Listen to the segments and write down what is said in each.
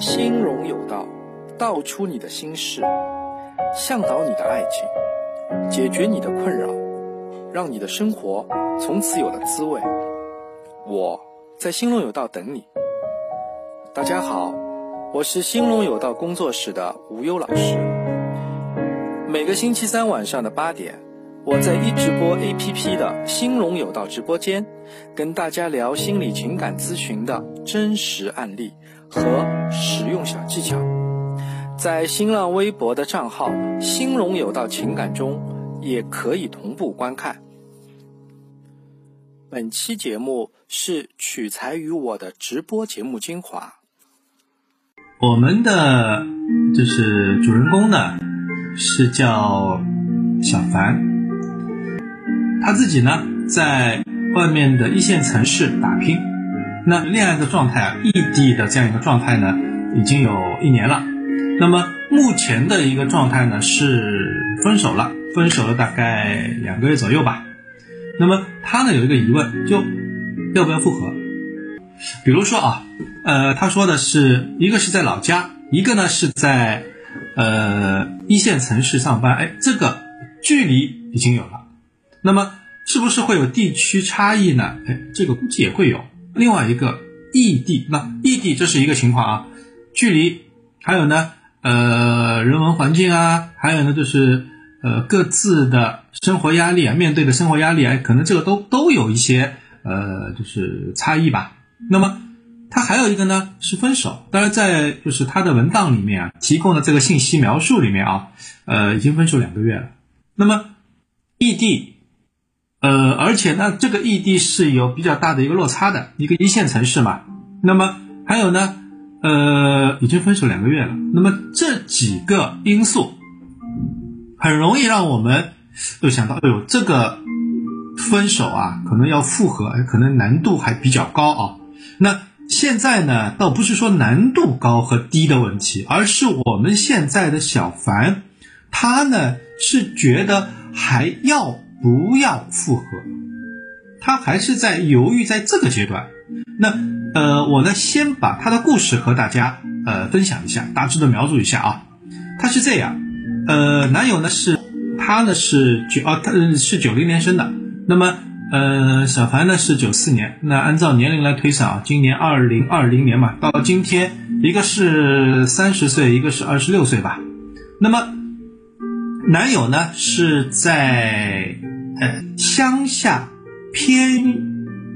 心荣有道，道出你的心事，向导你的爱情，解决你的困扰，让你的生活从此有了滋味。我在兴隆有道等你。大家好，我是兴隆有道工作室的无忧老师。每个星期三晚上的八点，我在一直播 APP 的兴隆有道直播间，跟大家聊心理情感咨询的真实案例。和实用小技巧，在新浪微博的账号“兴隆有道情感”中也可以同步观看。本期节目是取材于我的直播节目精华。我们的就是主人公呢，是叫小凡，他自己呢在外面的一线城市打拼。那恋爱的状态啊，异地的这样一个状态呢，已经有一年了。那么目前的一个状态呢是分手了，分手了大概两个月左右吧。那么他呢有一个疑问，就要不要复合？比如说啊，呃，他说的是一个是在老家，一个呢是在呃一线城市上班。哎，这个距离已经有了，那么是不是会有地区差异呢？哎，这个估计也会有。另外一个异地，那异地这是一个情况啊，距离还有呢，呃，人文环境啊，还有呢就是呃各自的生活压力啊，面对的生活压力啊，可能这个都都有一些呃就是差异吧。那么他还有一个呢是分手，当然在就是他的文档里面啊提供的这个信息描述里面啊，呃已经分手两个月了。那么异地。呃，而且呢，这个异地是有比较大的一个落差的，一个一线城市嘛。那么还有呢，呃，已经分手两个月了。那么这几个因素，很容易让我们就想到，哎呦，这个分手啊，可能要复合，可能难度还比较高啊。那现在呢，倒不是说难度高和低的问题，而是我们现在的小凡，他呢是觉得还要。不要复合，他还是在犹豫，在这个阶段。那呃，我呢先把他的故事和大家呃分享一下，大致的描述一下啊。他是这样，呃，男友呢是他呢是九啊，他是九零年生的。那么呃，小凡呢是九四年。那按照年龄来推算啊，今年二零二零年嘛，到今天一个是三十岁，一个是二十六岁吧。那么男友呢是在。呃，乡下偏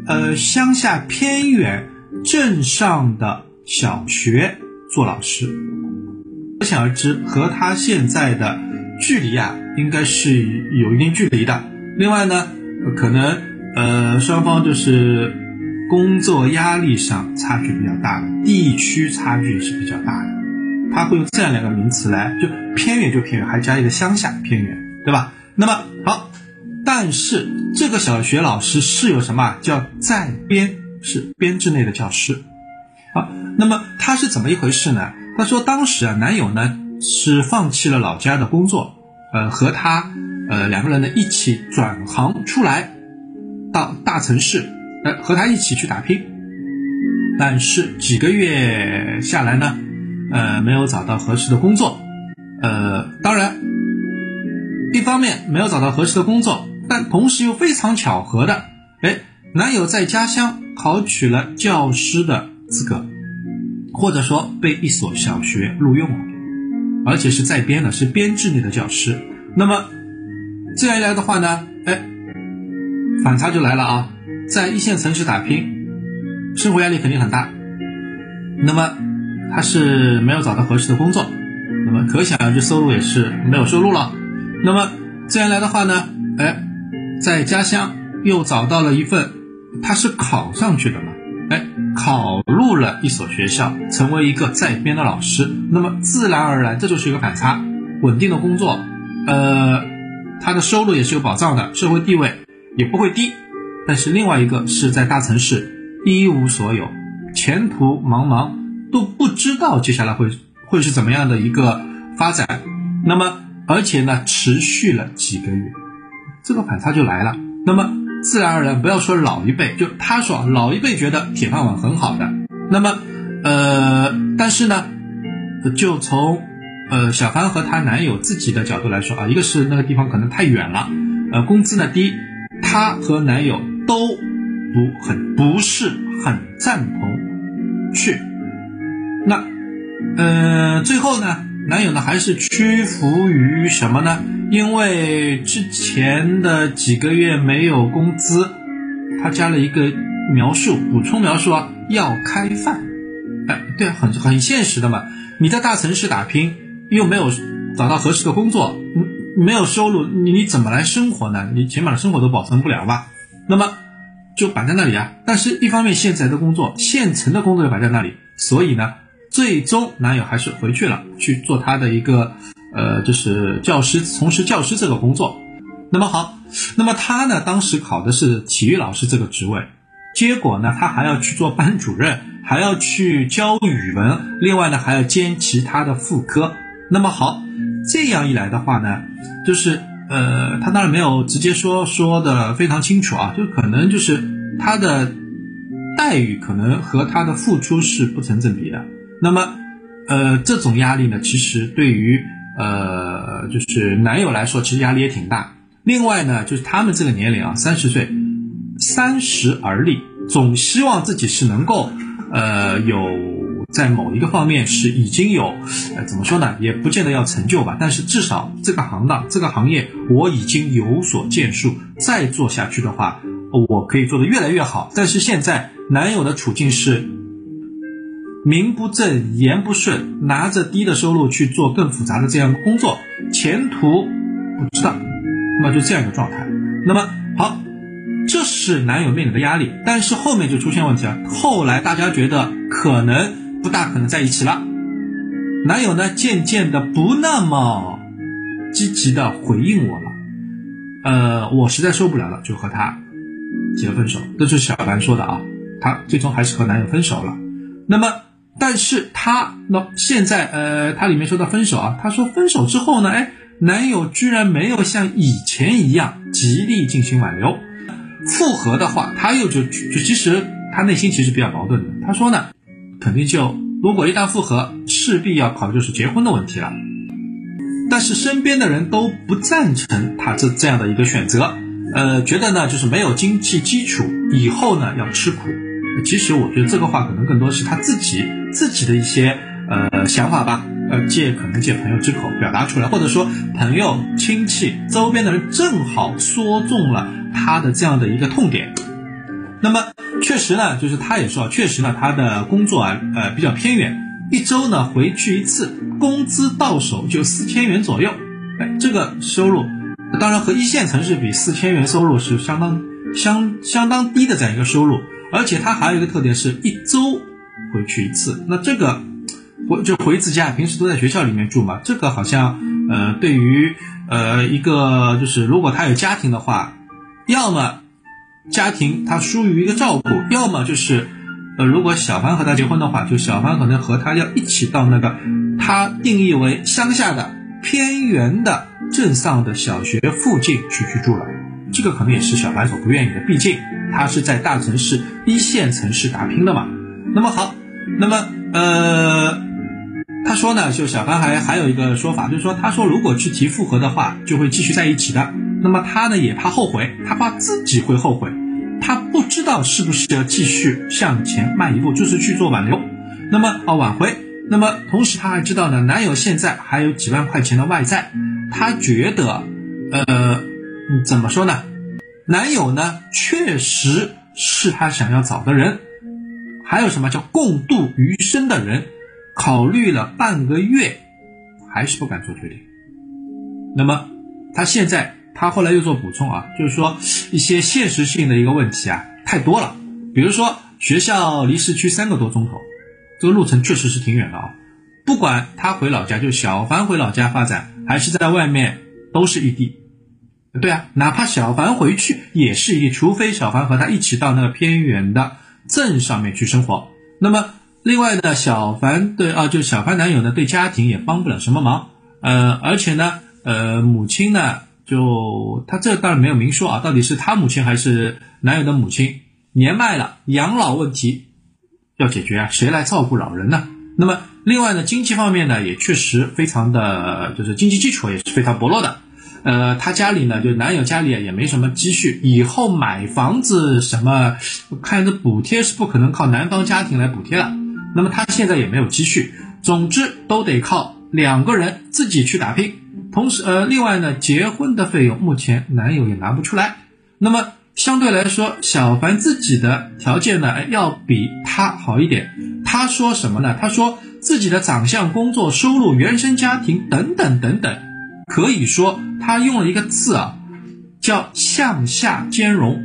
呃乡下偏远镇上的小学做老师，可想而知，和他现在的距离啊，应该是有一定距离的。另外呢，可能呃双方就是工作压力上差距比较大，地区差距是比较大的。他会用这样两个名词来，就偏远就偏远，还加一个乡下偏远，对吧？那么好。但是这个小学老师是有什么叫在编，是编制内的教师。好，那么他是怎么一回事呢？他说当时啊，男友呢是放弃了老家的工作，呃，和他呃两个人呢一起转行出来到大城市，呃，和他一起去打拼。但是几个月下来呢，呃，没有找到合适的工作，呃，当然，一方面没有找到合适的工作。但同时又非常巧合的，哎，男友在家乡考取了教师的资格，或者说被一所小学录用了，而且是在编的，是编制内的教师。那么这样一来的话呢，哎，反差就来了啊，在一线城市打拼，生活压力肯定很大。那么他是没有找到合适的工作，那么可想而知收入也是没有收入了。那么这样来的话呢，哎。在家乡又找到了一份，他是考上去的嘛？哎，考入了一所学校，成为一个在编的老师。那么自然而然，这就是一个反差，稳定的工作，呃，他的收入也是有保障的，社会地位也不会低。但是另外一个是在大城市一无所有，前途茫茫，都不知道接下来会会是怎么样的一个发展。那么而且呢，持续了几个月。这个反差就来了，那么自然而然，不要说老一辈，就他说老一辈觉得铁饭碗很好的，那么呃，但是呢，就从呃小凡和她男友自己的角度来说啊，一个是那个地方可能太远了，呃，工资呢低，她和男友都不很不是很赞同去。那呃最后呢，男友呢还是屈服于什么呢？因为之前的几个月没有工资，他加了一个描述，补充描述啊，要开饭。哎，对啊，很很现实的嘛。你在大城市打拼，又没有找到合适的工作，没有收入，你你怎么来生活呢？你起码的生活都保存不了吧？那么就摆在那里啊。但是，一方面现在的工作，现成的工作又摆在那里，所以呢，最终男友还是回去了，去做他的一个呃，就是教师，从事教师这个工作。那么好，那么他呢，当时考的是体育老师这个职位。结果呢，他还要去做班主任，还要去教语文，另外呢还要兼其他的副科。那么好，这样一来的话呢，就是呃，他当然没有直接说说的非常清楚啊，就可能就是他的待遇可能和他的付出是不成正比的。那么呃，这种压力呢，其实对于呃就是男友来说，其实压力也挺大。另外呢，就是他们这个年龄啊，三十岁。三十而立，总希望自己是能够，呃，有在某一个方面是已经有，呃，怎么说呢？也不见得要成就吧，但是至少这个行当、这个行业我已经有所建树，再做下去的话，我可以做得越来越好。但是现在男友的处境是名不正言不顺，拿着低的收入去做更复杂的这样的工作，前途不知道，那么就这样一个状态。那么好。这是男友面临的压力，但是后面就出现问题了。后来大家觉得可能不大可能在一起了，男友呢渐渐的不那么积极的回应我了，呃，我实在受不了了，就和他提了分手。这是小凡说的啊，她最终还是和男友分手了。那么，但是她那现在呃，她里面说到分手啊，她说分手之后呢，哎，男友居然没有像以前一样极力进行挽留。复合的话，他又就就其实他内心其实比较矛盾的。他说呢，肯定就如果一旦复合，势必要考虑就是结婚的问题了。但是身边的人都不赞成他这这样的一个选择，呃，觉得呢就是没有经济基础，以后呢要吃苦。其实我觉得这个话可能更多是他自己自己的一些呃想法吧，呃借可能借朋友之口表达出来，或者说朋友亲戚周边的人正好说中了。他的这样的一个痛点，那么确实呢，就是他也说，确实呢，他的工作啊，呃，比较偏远，一周呢回去一次，工资到手就四千元左右，哎，这个收入，当然和一线城市比，四千元收入是相当相相当低的这样一个收入，而且他还有一个特点是一周回去一次，那这个回就回自家，平时都在学校里面住嘛，这个好像呃，对于呃一个就是如果他有家庭的话。要么家庭他疏于一个照顾，要么就是呃，如果小凡和他结婚的话，就小凡可能和他要一起到那个他定义为乡下的偏远的镇上的小学附近去居住了。这个可能也是小凡所不愿意的，毕竟他是在大城市一线城市打拼的嘛。那么好，那么呃，他说呢，就小刚还还有一个说法，就是说他说如果去提复合的话，就会继续在一起的。那么他呢也怕后悔，他怕自己会后悔，他不知道是不是要继续向前迈一步，就是去做挽留，那么啊挽回。那么同时他还知道呢，男友现在还有几万块钱的外债，他觉得，呃，怎么说呢？男友呢确实是他想要找的人，还有什么叫共度余生的人？考虑了半个月，还是不敢做决定。那么他现在。他后来又做补充啊，就是说一些现实性的一个问题啊太多了，比如说学校离市区三个多钟头，这个路程确实是挺远的啊。不管他回老家，就小凡回老家发展，还是在外面，都是异地。对啊，哪怕小凡回去也是异地，除非小凡和他一起到那个偏远的镇上面去生活。那么另外呢，小凡对啊，就小凡男友呢对家庭也帮不了什么忙，呃，而且呢，呃，母亲呢。就他这当然没有明说啊，到底是他母亲还是男友的母亲年迈了，养老问题要解决啊，谁来照顾老人呢？那么另外呢，经济方面呢也确实非常的，就是经济基础也是非常薄弱的。呃，他家里呢，就男友家里也没什么积蓄，以后买房子什么，看这补贴是不可能靠男方家庭来补贴了。那么他现在也没有积蓄，总之都得靠两个人自己去打拼。同时，呃，另外呢，结婚的费用目前男友也拿不出来。那么相对来说，小凡自己的条件呢，要比他好一点。他说什么呢？他说自己的长相、工作、收入、原生家庭等等等等，可以说他用了一个字啊，叫向下兼容。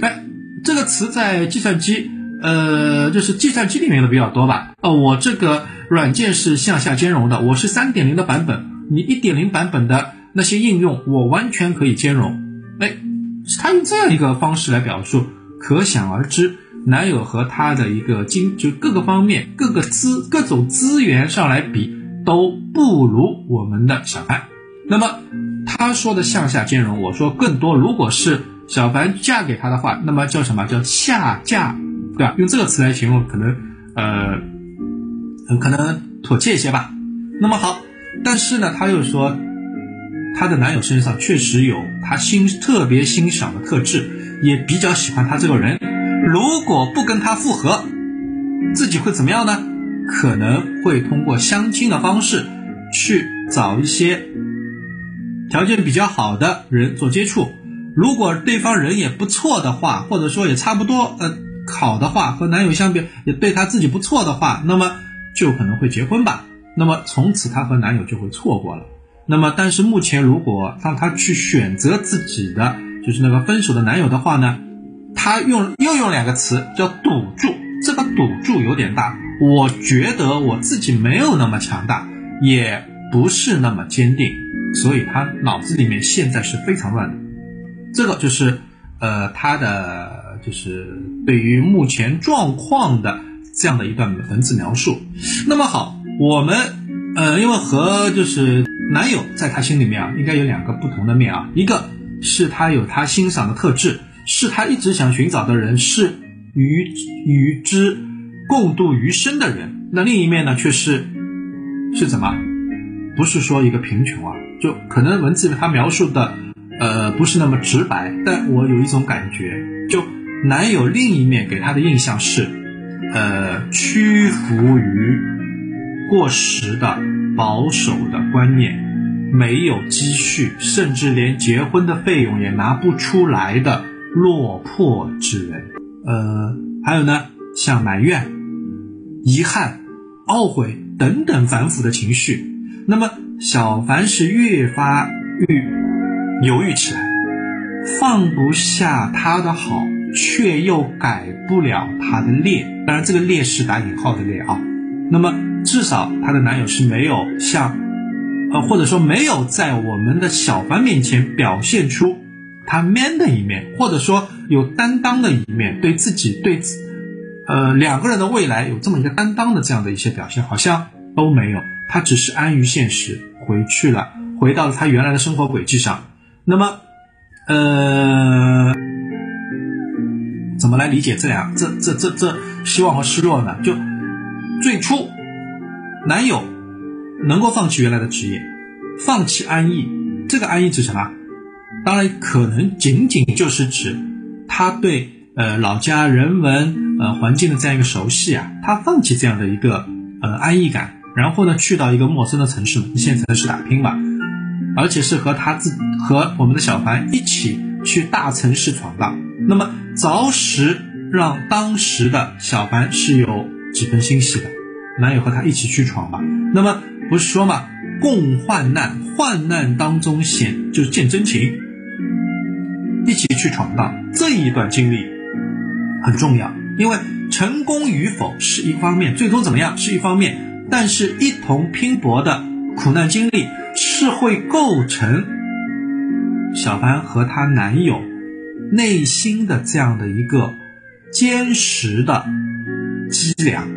哎，这个词在计算机，呃，就是计算机里面的比较多吧？哦，我这个软件是向下兼容的，我是三点零的版本，你一点零版本的那些应用，我完全可以兼容。哎，他用这样一个方式来表述，可想而知。男友和他的一个经就各个方面各个资各种资源上来比都不如我们的小凡。那么他说的向下兼容，我说更多。如果是小凡嫁给他的话，那么叫什么叫下嫁，对吧？用这个词来形容，可能呃可能妥切一些吧。那么好，但是呢，他又说他的男友身上确实有他欣特别欣赏的特质，也比较喜欢他这个人。如果不跟他复合，自己会怎么样呢？可能会通过相亲的方式去找一些条件比较好的人做接触。如果对方人也不错的话，或者说也差不多呃好的话，和男友相比也对他自己不错的话，那么就可能会结婚吧。那么从此她和男友就会错过了。那么但是目前如果让她去选择自己的就是那个分手的男友的话呢？她用又用两个词叫赌注，这个赌注有点大。我觉得我自己没有那么强大，也不是那么坚定，所以他脑子里面现在是非常乱的。这个就是呃他的就是对于目前状况的这样的一段文字描述。那么好，我们呃因为和就是男友在他心里面啊，应该有两个不同的面啊，一个是他有他欣赏的特质。是他一直想寻找的人，是与与之共度余生的人。那另一面呢，却是是怎么？不是说一个贫穷啊，就可能文字他描述的呃不是那么直白，但我有一种感觉，就男友另一面给他的印象是，呃屈服于过时的保守的观念，没有积蓄，甚至连结婚的费用也拿不出来的。落魄之人，呃，还有呢，像埋怨、遗憾、懊悔等等反复的情绪。那么小凡是越发越犹豫起来，放不下他的好，却又改不了他的劣。当然，这个劣是打引号的劣啊。那么至少她的男友是没有像，呃，或者说没有在我们的小凡面前表现出。他 man 的一面，或者说有担当的一面，对自己对，呃两个人的未来有这么一个担当的这样的一些表现，好像都没有。他只是安于现实，回去了，回到了他原来的生活轨迹上。那么，呃，怎么来理解这两这这这这希望和失落呢？就最初，男友能够放弃原来的职业，放弃安逸，这个安逸指什么？当然，可能仅仅就是指他对呃老家人文呃环境的这样一个熟悉啊，他放弃这样的一个呃安逸感，然后呢去到一个陌生的城市，一线城市打拼吧，而且是和他自和我们的小凡一起去大城市闯荡。那么着实让当时的小凡是有几分欣喜的，男友和他一起去闯吧。那么不是说嘛，共患难，患难当中显就是见真情。一起去闯荡这一段经历很重要，因为成功与否是一方面，最终怎么样是一方面，但是一同拼搏的苦难经历是会构成小凡和她男友内心的这样的一个坚实的脊梁。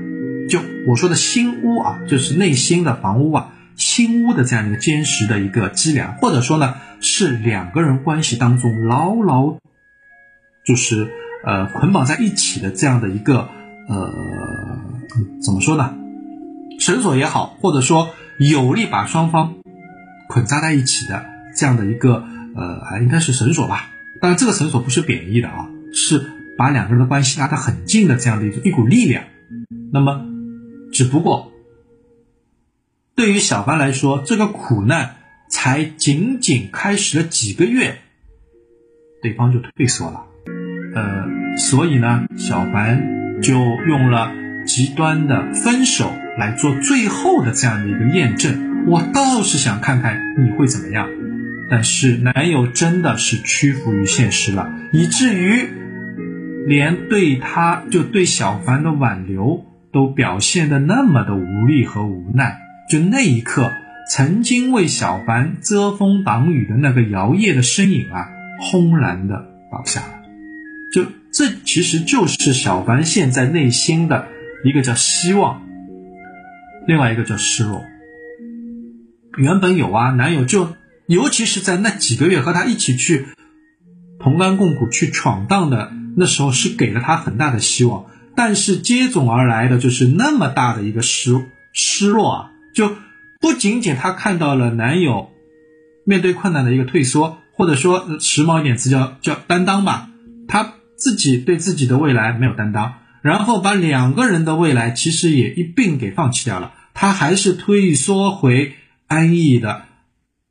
就我说的新屋啊，就是内心的房屋啊。新屋的这样一个坚实的一个脊梁，或者说呢，是两个人关系当中牢牢就是呃捆绑在一起的这样的一个呃怎么说呢？绳索也好，或者说有力把双方捆扎在一起的这样的一个呃，应该是绳索吧。当然，这个绳索不是贬义的啊，是把两个人的关系拉得很近的这样的一一股力量。那么，只不过对于小凡来说，这个苦难才仅仅开始了几个月，对方就退缩了。呃，所以呢，小凡就用了极端的分手来做最后的这样的一个验证。我倒是想看看你会怎么样。但是男友真的是屈服于现实了，以至于连对他就对小凡的挽留都表现的那么的无力和无奈。就那一刻，曾经为小凡遮风挡雨的那个摇曳的身影啊，轰然的倒下了。就这其实就是小凡现在内心的一个叫希望，另外一个叫失落。原本有啊，男友就。尤其是在那几个月和他一起去同甘共苦、去闯荡的那时候，是给了他很大的希望。但是接踵而来的就是那么大的一个失失落啊！就不仅仅他看到了男友面对困难的一个退缩，或者说时髦一点词叫叫担当吧，他自己对自己的未来没有担当，然后把两个人的未来其实也一并给放弃掉了。他还是退缩回安逸的。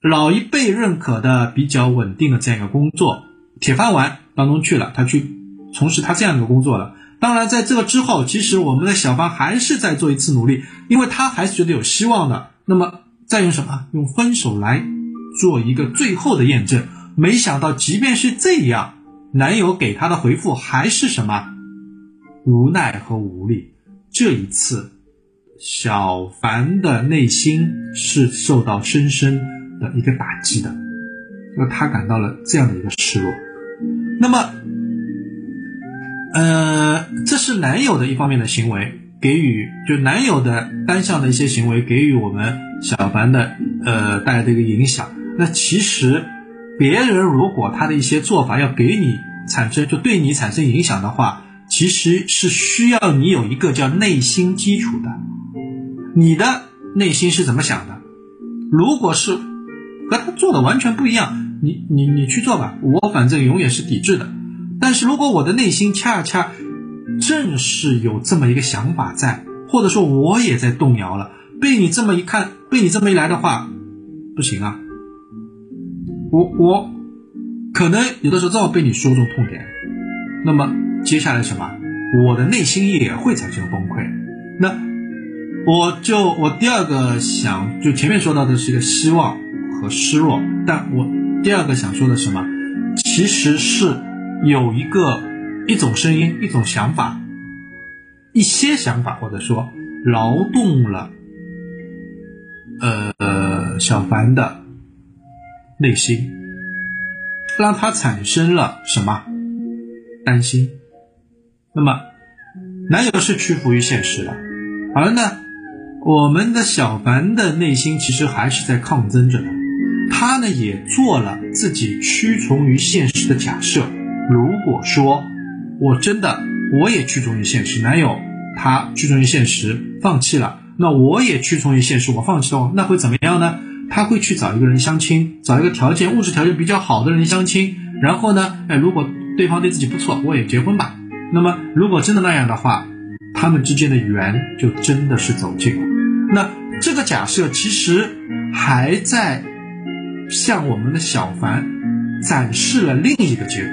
老一辈认可的比较稳定的这样一个工作，铁饭碗当中去了，他去从事他这样一个工作了。当然，在这个之后，其实我们的小芳还是在做一次努力，因为他还是觉得有希望的。那么，再用什么？用分手来做一个最后的验证。没想到，即便是这样，男友给她的回复还是什么？无奈和无力。这一次，小凡的内心是受到深深。的一个打击的，就他感到了这样的一个失落。那么，呃，这是男友的一方面的行为，给予就男友的单向的一些行为，给予我们小凡的呃带来的一个影响。那其实别人如果他的一些做法要给你产生就对你产生影响的话，其实是需要你有一个叫内心基础的。你的内心是怎么想的？如果是。和他做的完全不一样，你你你去做吧，我反正永远是抵制的。但是如果我的内心恰恰正是有这么一个想法在，或者说我也在动摇了，被你这么一看，被你这么一来的话，不行啊，我我可能有的时候正好被你说中痛点，那么接下来什么，我的内心也会产生崩溃。那我就我第二个想，就前面说到的是一个希望。和失落，但我第二个想说的什么，其实是有一个一种声音，一种想法，一些想法，或者说劳动了，呃，小凡的内心，让他产生了什么担心。那么，男友是屈服于现实的，而呢，我们的小凡的内心其实还是在抗争着的。他呢也做了自己屈从于现实的假设。如果说我真的我也屈从于现实，男友他屈从于现实放弃了，那我也屈从于现实，我放弃了，那会怎么样呢？他会去找一个人相亲，找一个条件物质条件比较好的人相亲，然后呢，哎，如果对方对自己不错，我也结婚吧。那么如果真的那样的话，他们之间的缘就真的是走近了。那这个假设其实还在。向我们的小凡展示了另一个结果，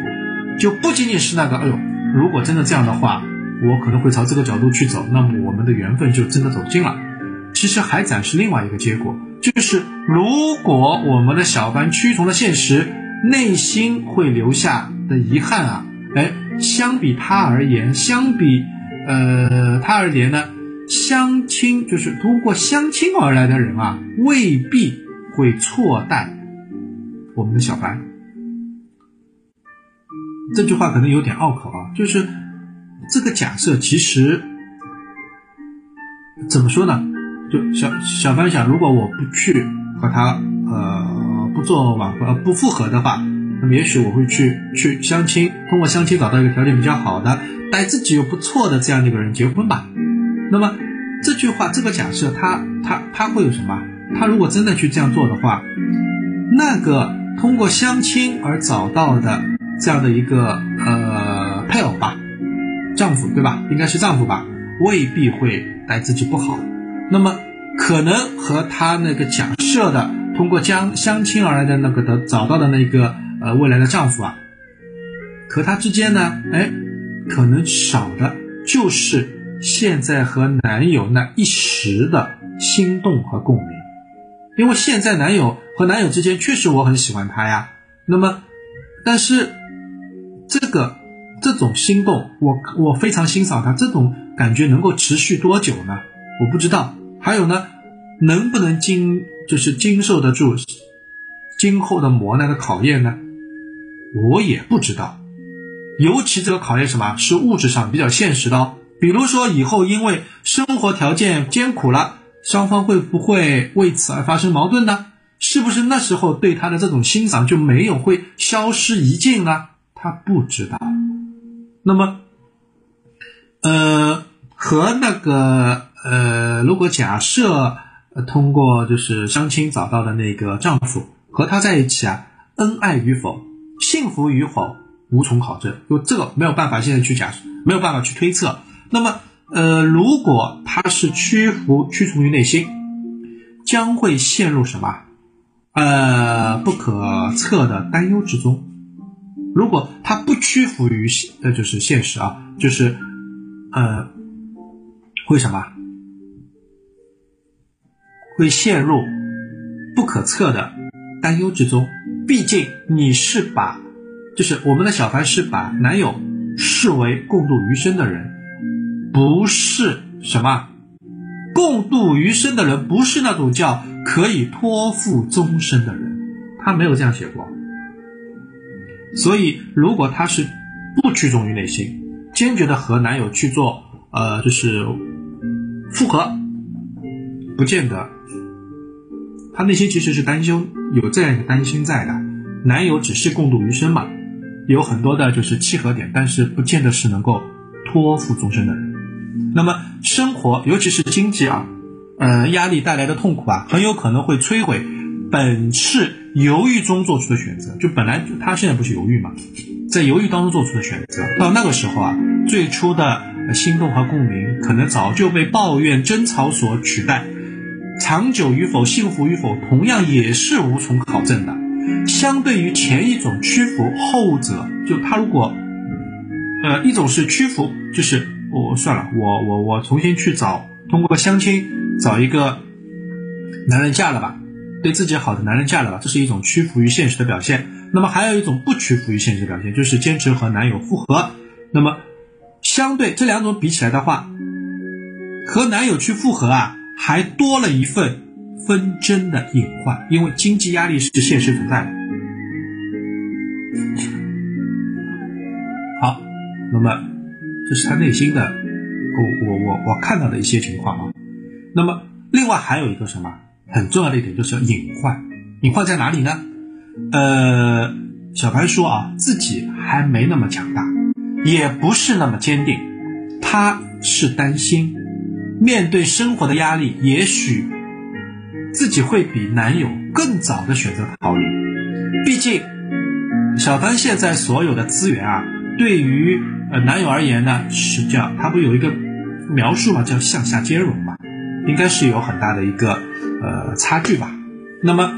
就不仅仅是那个，哎呦，如果真的这样的话，我可能会朝这个角度去走，那么我们的缘分就真的走近了。其实还展示另外一个结果，就是如果我们的小凡屈从了现实，内心会留下的遗憾啊，哎，相比他而言，相比呃他而言呢，相亲就是通过相亲而来的人啊，未必会错待。我们的小白，这句话可能有点拗口啊，就是这个假设其实怎么说呢？就小小凡想，如果我不去和他呃不做挽回呃不复合的话，那么也许我会去去相亲，通过相亲找到一个条件比较好的，待自己又不错的这样的一个人结婚吧。那么这句话这个假设，他他他会有什么？他如果真的去这样做的话，那个通过相亲而找到的这样的一个呃配偶吧，丈夫对吧？应该是丈夫吧，未必会待自己不好。那么可能和他那个假设的通过相相亲而来的那个的找到的那个呃未来的丈夫啊，和他之间呢，哎，可能少的就是现在和男友那一时的心动和共鸣。因为现在男友和男友之间确实我很喜欢他呀，那么，但是这个这种心动，我我非常欣赏他，这种感觉能够持续多久呢？我不知道。还有呢，能不能经就是经受得住今后的磨难的考验呢？我也不知道。尤其这个考验什么是物质上比较现实的哦，比如说以后因为生活条件艰苦了。双方会不会为此而发生矛盾呢？是不是那时候对他的这种欣赏就没有会消失一尽呢？他不知道。那么，呃，和那个呃，如果假设通过就是相亲找到的那个丈夫和他在一起啊，恩爱与否、幸福与否无从考证，就这个没有办法现在去假，没有办法去推测。那么。呃，如果他是屈服、屈从于内心，将会陷入什么？呃，不可测的担忧之中。如果他不屈服于，现，那，就是现实啊，就是，呃，会什么？会陷入不可测的担忧之中。毕竟你是把，就是我们的小凡是把男友视为共度余生的人。不是什么共度余生的人，不是那种叫可以托付终身的人，他没有这样写过。所以，如果他是不屈从于内心，坚决的和男友去做，呃，就是复合，不见得。他内心其实是担忧，有这样一个担心在的。男友只是共度余生嘛，有很多的就是契合点，但是不见得是能够托付终身的。那么生活，尤其是经济啊，呃，压力带来的痛苦啊，很有可能会摧毁本是犹豫中做出的选择。就本来他现在不是犹豫嘛，在犹豫当中做出的选择，到那个时候啊，最初的心动和共鸣可能早就被抱怨、争吵所取代。长久与否、幸福与否，同样也是无从考证的。相对于前一种屈服，后者就他如果，呃，一种是屈服，就是。我算了，我我我重新去找，通过相亲找一个男人嫁了吧，对自己好的男人嫁了吧，这是一种屈服于现实的表现。那么还有一种不屈服于现实的表现，就是坚持和男友复合。那么相对这两种比起来的话，和男友去复合啊，还多了一份纷争的隐患，因为经济压力是现实存在的。好，那么。这是他内心的，我我我我看到的一些情况啊。那么，另外还有一个什么很重要的一点，就是隐患。隐患在哪里呢？呃，小白说啊，自己还没那么强大，也不是那么坚定。他是担心面对生活的压力，也许自己会比男友更早的选择逃离。毕竟，小凡现在所有的资源啊，对于。呃，男友而言呢，是叫他不有一个描述嘛，叫向下兼容嘛，应该是有很大的一个呃差距吧。那么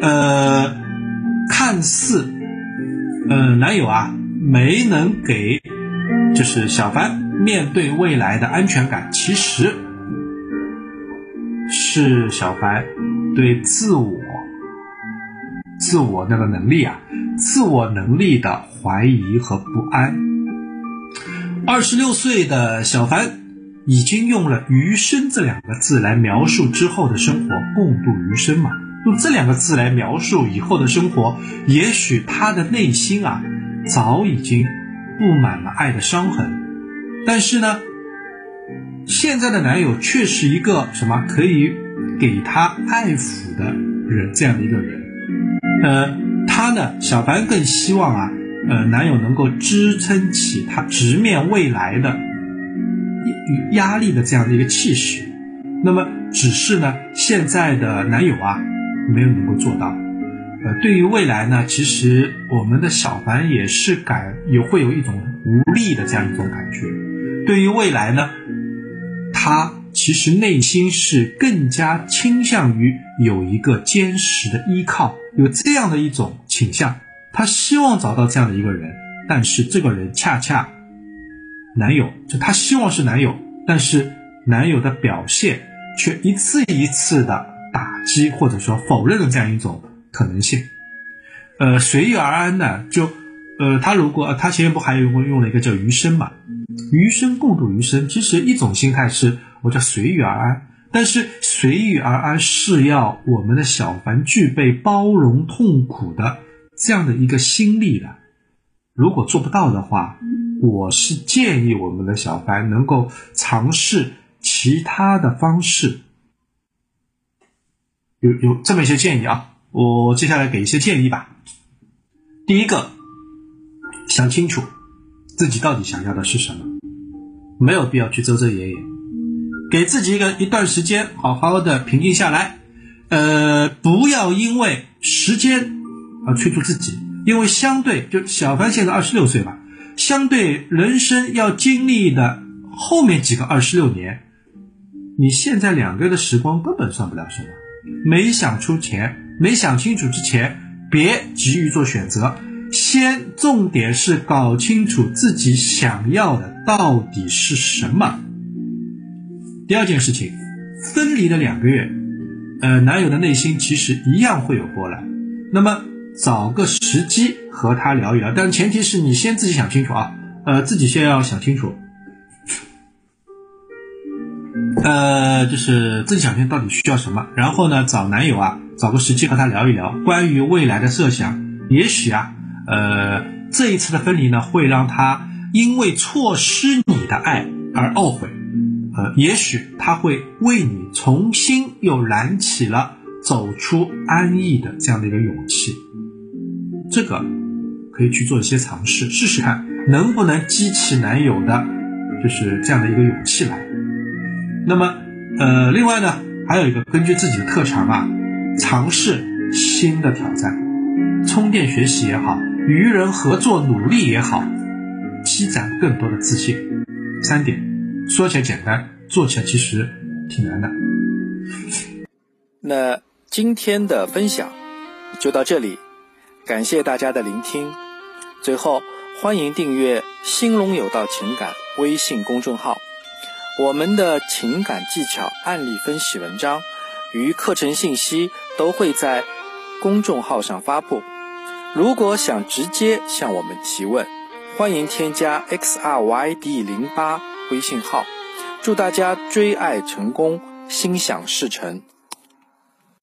呃，看似呃男友啊没能给就是小帆面对未来的安全感，其实是小凡对自我自我那个能力啊，自我能力的怀疑和不安。二十六岁的小凡已经用了“余生”这两个字来描述之后的生活，共度余生嘛？用这两个字来描述以后的生活，也许他的内心啊，早已经布满了爱的伤痕。但是呢，现在的男友却是一个什么可以给他爱抚的人，这样的一个人。呃，他呢，小凡更希望啊。呃，男友能够支撑起他直面未来的与压力的这样的一个气势，那么只是呢，现在的男友啊，没有能够做到。呃，对于未来呢，其实我们的小凡也是感也会有一种无力的这样一种感觉。对于未来呢，他其实内心是更加倾向于有一个坚实的依靠，有这样的一种倾向。他希望找到这样的一个人，但是这个人恰恰男友，就他希望是男友，但是男友的表现却一次一次的打击或者说否认了这样一种可能性。呃，随遇而安呢，就呃，他如果他前面不还有用用了一个叫余生嘛，余生共度余生，其实一种心态是我叫随遇而安，但是随遇而安是要我们的小凡具备包容痛苦的。这样的一个心力的，如果做不到的话，我是建议我们的小凡能够尝试其他的方式。有有这么一些建议啊，我接下来给一些建议吧。第一个，想清楚自己到底想要的是什么，没有必要去遮遮掩掩，给自己一个一段时间，好好的平静下来。呃，不要因为时间。而催促自己，因为相对就小凡现在二十六岁吧，相对人生要经历的后面几个二十六年，你现在两个月的时光根本算不了什么。没想出钱，没想清楚之前，别急于做选择，先重点是搞清楚自己想要的到底是什么。第二件事情，分离了两个月，呃，男友的内心其实一样会有波澜，那么。找个时机和他聊一聊，但前提是你先自己想清楚啊，呃，自己先要想清楚，呃，就是自己想清楚到底需要什么，然后呢，找男友啊，找个时机和他聊一聊关于未来的设想。也许啊，呃，这一次的分离呢，会让他因为错失你的爱而懊悔，呃，也许他会为你重新又燃起了走出安逸的这样的一个勇气。这个可以去做一些尝试，试试看能不能激起男友的，就是这样的一个勇气来。那么，呃，另外呢，还有一个根据自己的特长啊，尝试新的挑战，充电学习也好，与人合作努力也好，积攒更多的自信。三点说起来简单，做起来其实挺难的。那今天的分享就到这里。感谢大家的聆听。最后，欢迎订阅“兴隆有道情感”微信公众号，我们的情感技巧案例分析文章与课程信息都会在公众号上发布。如果想直接向我们提问，欢迎添加 x r y d 零八微信号。祝大家追爱成功，心想事成。